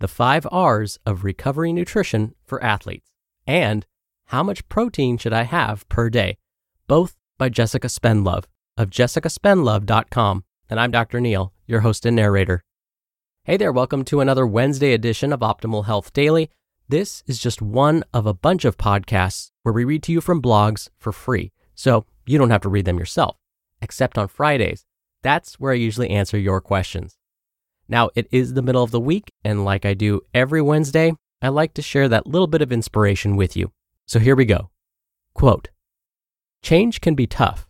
The Five R's of Recovery Nutrition for Athletes and How Much Protein Should I Have Per Day, both by Jessica Spendlove of jessicaspendlove.com. And I'm Dr. Neal, your host and narrator. Hey there, welcome to another Wednesday edition of Optimal Health Daily. This is just one of a bunch of podcasts where we read to you from blogs for free, so you don't have to read them yourself, except on Fridays. That's where I usually answer your questions. Now, it is the middle of the week, and like I do every Wednesday, I like to share that little bit of inspiration with you. So here we go. Quote Change can be tough,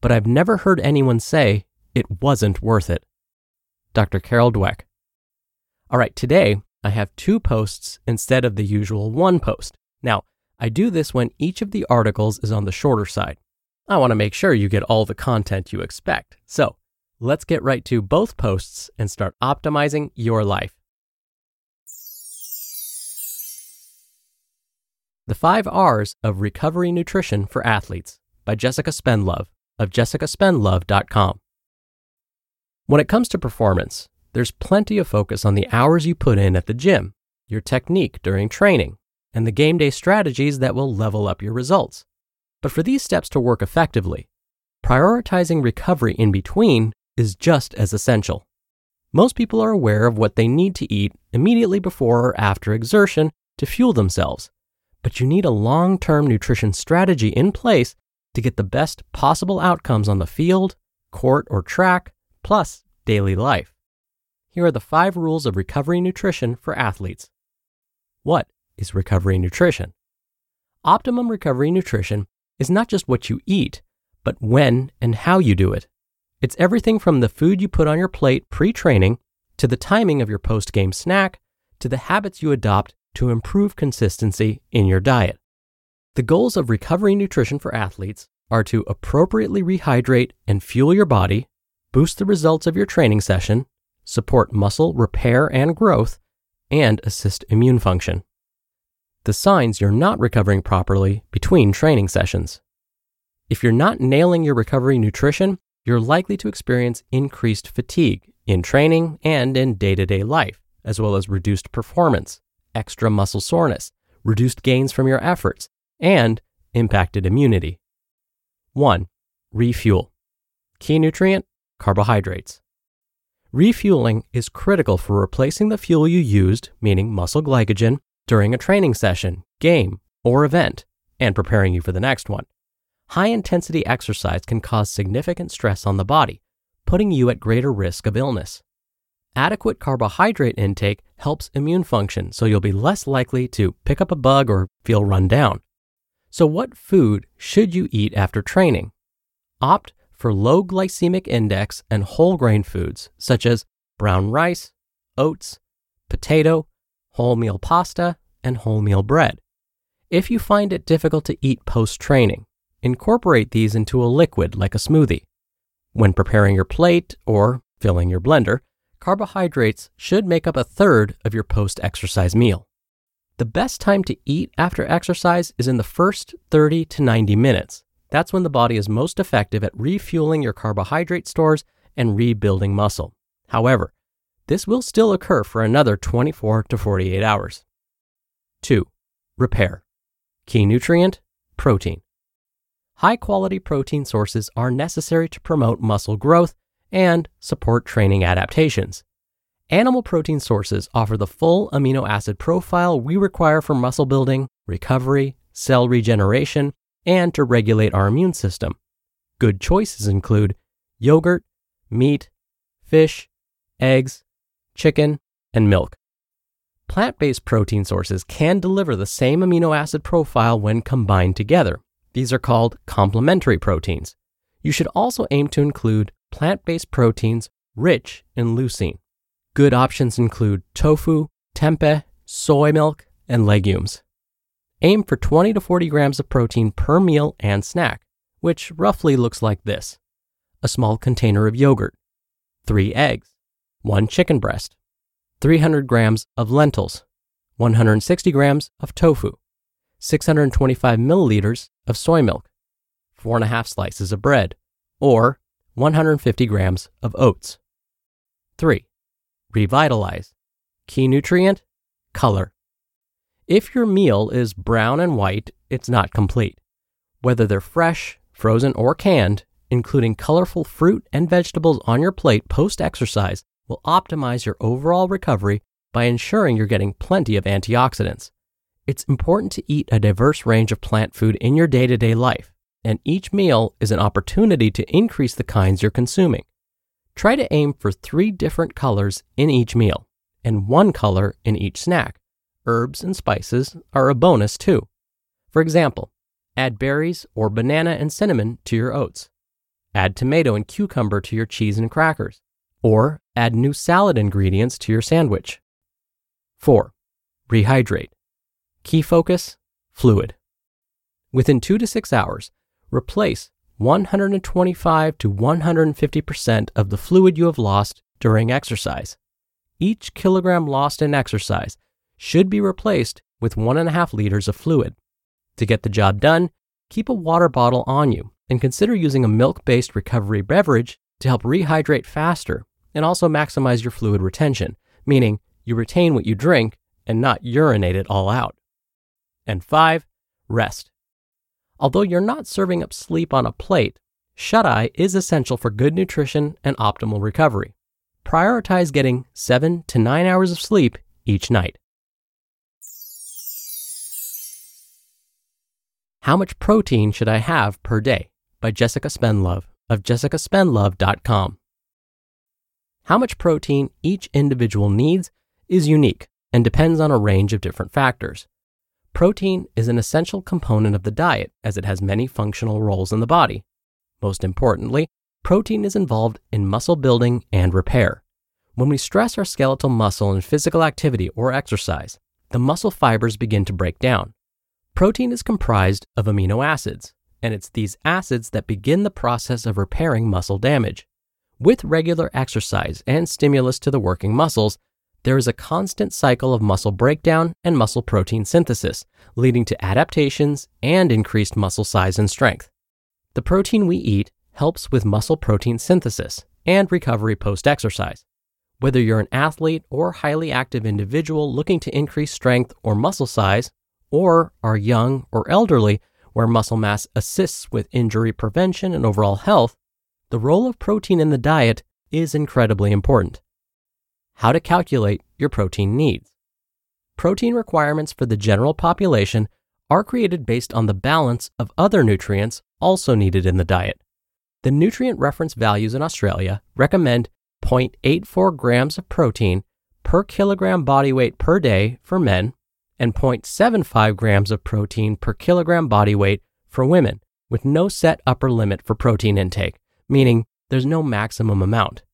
but I've never heard anyone say it wasn't worth it. Dr. Carol Dweck. All right, today I have two posts instead of the usual one post. Now, I do this when each of the articles is on the shorter side. I want to make sure you get all the content you expect. So let's get right to both posts and start optimizing your life. The Five R's of Recovery Nutrition for Athletes by Jessica Spendlove of jessicaspendlove.com. When it comes to performance, there's plenty of focus on the hours you put in at the gym, your technique during training, and the game day strategies that will level up your results. But for these steps to work effectively, prioritizing recovery in between is just as essential. Most people are aware of what they need to eat immediately before or after exertion to fuel themselves but you need a long term nutrition strategy in place to get the best possible outcomes on the field, court, or track, plus daily life. Here are the five rules of recovery nutrition for athletes. What is recovery nutrition? Optimum recovery nutrition is not just what you eat, but when and how you do it. It's everything from the food you put on your plate pre training to the timing of your post game snack to the habits you adopt to improve consistency in your diet. The goals of recovery nutrition for athletes are to appropriately rehydrate and fuel your body, boost the results of your training session, support muscle repair and growth, and assist immune function. The signs you're not recovering properly between training sessions. If you're not nailing your recovery nutrition, you're likely to experience increased fatigue in training and in day to day life, as well as reduced performance, extra muscle soreness, reduced gains from your efforts, and impacted immunity. 1. Refuel. Key nutrient carbohydrates. Refueling is critical for replacing the fuel you used, meaning muscle glycogen, during a training session, game, or event, and preparing you for the next one. High intensity exercise can cause significant stress on the body, putting you at greater risk of illness. Adequate carbohydrate intake helps immune function, so you'll be less likely to pick up a bug or feel run down. So, what food should you eat after training? Opt for low glycemic index and whole grain foods such as brown rice, oats, potato, wholemeal pasta, and wholemeal bread. If you find it difficult to eat post training, incorporate these into a liquid like a smoothie. When preparing your plate or filling your blender, carbohydrates should make up a third of your post exercise meal. The best time to eat after exercise is in the first 30 to 90 minutes. That's when the body is most effective at refueling your carbohydrate stores and rebuilding muscle. However, this will still occur for another 24 to 48 hours. 2. Repair. Key nutrient protein. High quality protein sources are necessary to promote muscle growth and support training adaptations. Animal protein sources offer the full amino acid profile we require for muscle building, recovery, cell regeneration, and to regulate our immune system. Good choices include yogurt, meat, fish, eggs, chicken, and milk. Plant based protein sources can deliver the same amino acid profile when combined together. These are called complementary proteins. You should also aim to include plant based proteins rich in leucine. Good options include tofu, tempeh, soy milk, and legumes. Aim for 20 to 40 grams of protein per meal and snack, which roughly looks like this a small container of yogurt, 3 eggs, 1 chicken breast, 300 grams of lentils, 160 grams of tofu, 625 milliliters of soy milk, 4.5 slices of bread, or 150 grams of oats. 3. Revitalize. Key nutrient color. If your meal is brown and white, it's not complete. Whether they're fresh, frozen, or canned, including colorful fruit and vegetables on your plate post exercise will optimize your overall recovery by ensuring you're getting plenty of antioxidants. It's important to eat a diverse range of plant food in your day to day life, and each meal is an opportunity to increase the kinds you're consuming. Try to aim for three different colors in each meal and one color in each snack. Herbs and spices are a bonus too. For example, add berries or banana and cinnamon to your oats. Add tomato and cucumber to your cheese and crackers. Or add new salad ingredients to your sandwich. 4. Rehydrate. Key focus fluid. Within 2 to 6 hours, replace 125 to 150% of the fluid you have lost during exercise. Each kilogram lost in exercise should be replaced with 1.5 liters of fluid. To get the job done, keep a water bottle on you and consider using a milk based recovery beverage to help rehydrate faster and also maximize your fluid retention, meaning you retain what you drink and not urinate it all out. And five, rest. Although you're not serving up sleep on a plate, shut eye is essential for good nutrition and optimal recovery. Prioritize getting 7 to 9 hours of sleep each night. How much protein should I have per day? By Jessica Spendlove of jessicaspendlove.com. How much protein each individual needs is unique and depends on a range of different factors. Protein is an essential component of the diet as it has many functional roles in the body. Most importantly, protein is involved in muscle building and repair. When we stress our skeletal muscle in physical activity or exercise, the muscle fibers begin to break down. Protein is comprised of amino acids, and it's these acids that begin the process of repairing muscle damage. With regular exercise and stimulus to the working muscles, there is a constant cycle of muscle breakdown and muscle protein synthesis, leading to adaptations and increased muscle size and strength. The protein we eat helps with muscle protein synthesis and recovery post exercise. Whether you're an athlete or highly active individual looking to increase strength or muscle size, or are young or elderly where muscle mass assists with injury prevention and overall health, the role of protein in the diet is incredibly important how to calculate your protein needs. Protein requirements for the general population are created based on the balance of other nutrients also needed in the diet. The nutrient reference values in Australia recommend 0.84 grams of protein per kilogram body weight per day for men and 0.75 grams of protein per kilogram body weight for women, with no set upper limit for protein intake, meaning there's no maximum amount.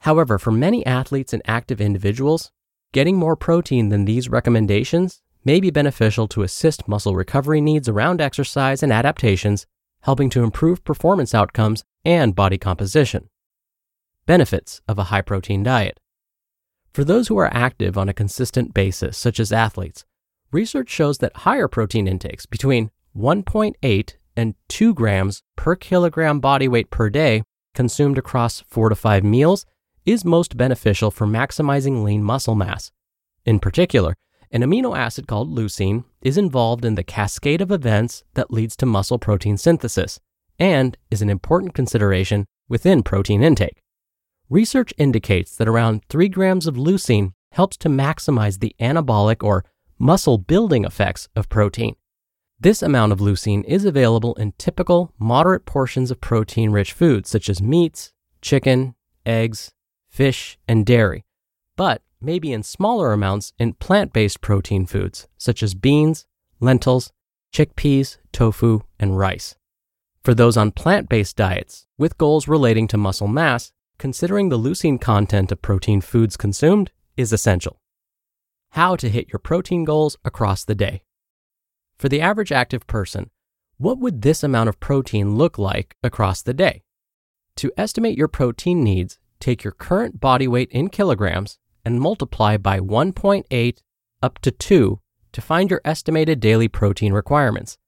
However, for many athletes and active individuals, getting more protein than these recommendations may be beneficial to assist muscle recovery needs around exercise and adaptations, helping to improve performance outcomes and body composition. Benefits of a high protein diet. For those who are active on a consistent basis, such as athletes, research shows that higher protein intakes between 1.8 and 2 grams per kilogram body weight per day consumed across 4 to 5 meals is most beneficial for maximizing lean muscle mass. In particular, an amino acid called leucine is involved in the cascade of events that leads to muscle protein synthesis and is an important consideration within protein intake. research indicates that around 3 grams of leucine helps to maximize the anabolic or muscle building effects of protein. This amount of leucine is available in typical moderate portions of protein rich foods such as meats, chicken, eggs, fish, and dairy, but maybe in smaller amounts in plant based protein foods such as beans, lentils, chickpeas, tofu, and rice. For those on plant based diets with goals relating to muscle mass, considering the leucine content of protein foods consumed is essential. How to hit your protein goals across the day. For the average active person, what would this amount of protein look like across the day? To estimate your protein needs, take your current body weight in kilograms and multiply by 1.8 up to 2 to find your estimated daily protein requirements.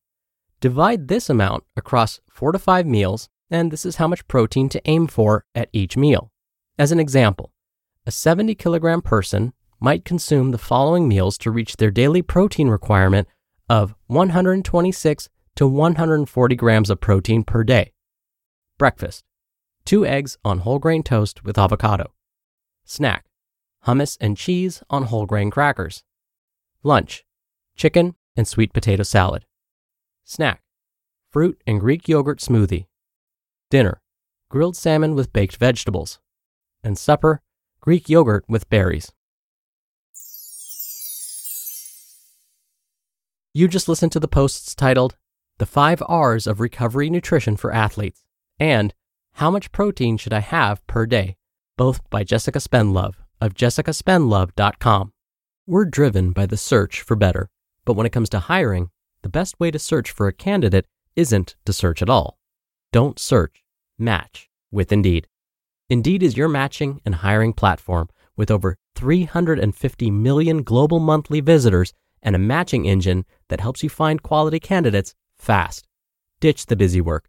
Divide this amount across 4 to 5 meals, and this is how much protein to aim for at each meal. As an example, a 70 kilogram person might consume the following meals to reach their daily protein requirement of 126 to 140 grams of protein per day. Breakfast two eggs on whole grain toast with avocado. Snack hummus and cheese on whole grain crackers. Lunch chicken and sweet potato salad. Snack fruit and Greek yogurt smoothie. Dinner grilled salmon with baked vegetables. And supper Greek yogurt with berries. You just listened to the posts titled The Five R's of Recovery Nutrition for Athletes and How Much Protein Should I Have Per Day, both by Jessica Spendlove of jessicaspendlove.com. We're driven by the search for better, but when it comes to hiring, the best way to search for a candidate isn't to search at all. Don't search, match with Indeed. Indeed is your matching and hiring platform with over 350 million global monthly visitors and a matching engine that helps you find quality candidates fast. Ditch the busy work.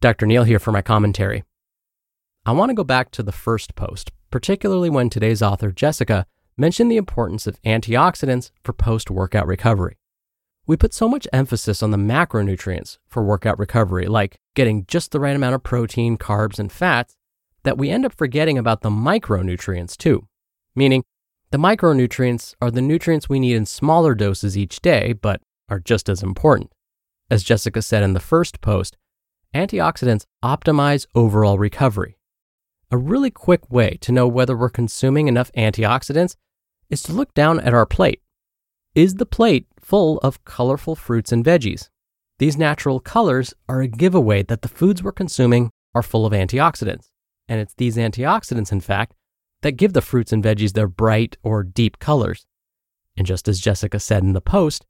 Dr. Neal here for my commentary. I want to go back to the first post, particularly when today's author, Jessica, mentioned the importance of antioxidants for post workout recovery. We put so much emphasis on the macronutrients for workout recovery, like getting just the right amount of protein, carbs, and fats, that we end up forgetting about the micronutrients too. Meaning, the micronutrients are the nutrients we need in smaller doses each day, but are just as important. As Jessica said in the first post, antioxidants optimize overall recovery. A really quick way to know whether we're consuming enough antioxidants is to look down at our plate. Is the plate full of colorful fruits and veggies? These natural colors are a giveaway that the foods we're consuming are full of antioxidants. And it's these antioxidants, in fact, that give the fruits and veggies their bright or deep colors. And just as Jessica said in the post,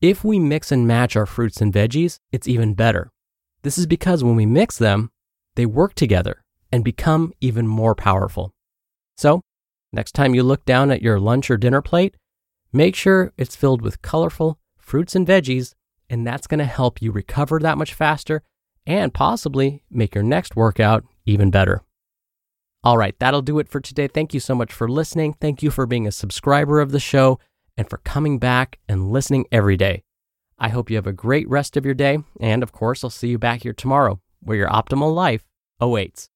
if we mix and match our fruits and veggies, it's even better. This is because when we mix them, they work together and become even more powerful. So, next time you look down at your lunch or dinner plate, make sure it's filled with colorful fruits and veggies, and that's going to help you recover that much faster and possibly make your next workout even better. All right, that'll do it for today. Thank you so much for listening. Thank you for being a subscriber of the show and for coming back and listening every day. I hope you have a great rest of your day. And of course, I'll see you back here tomorrow where your optimal life awaits.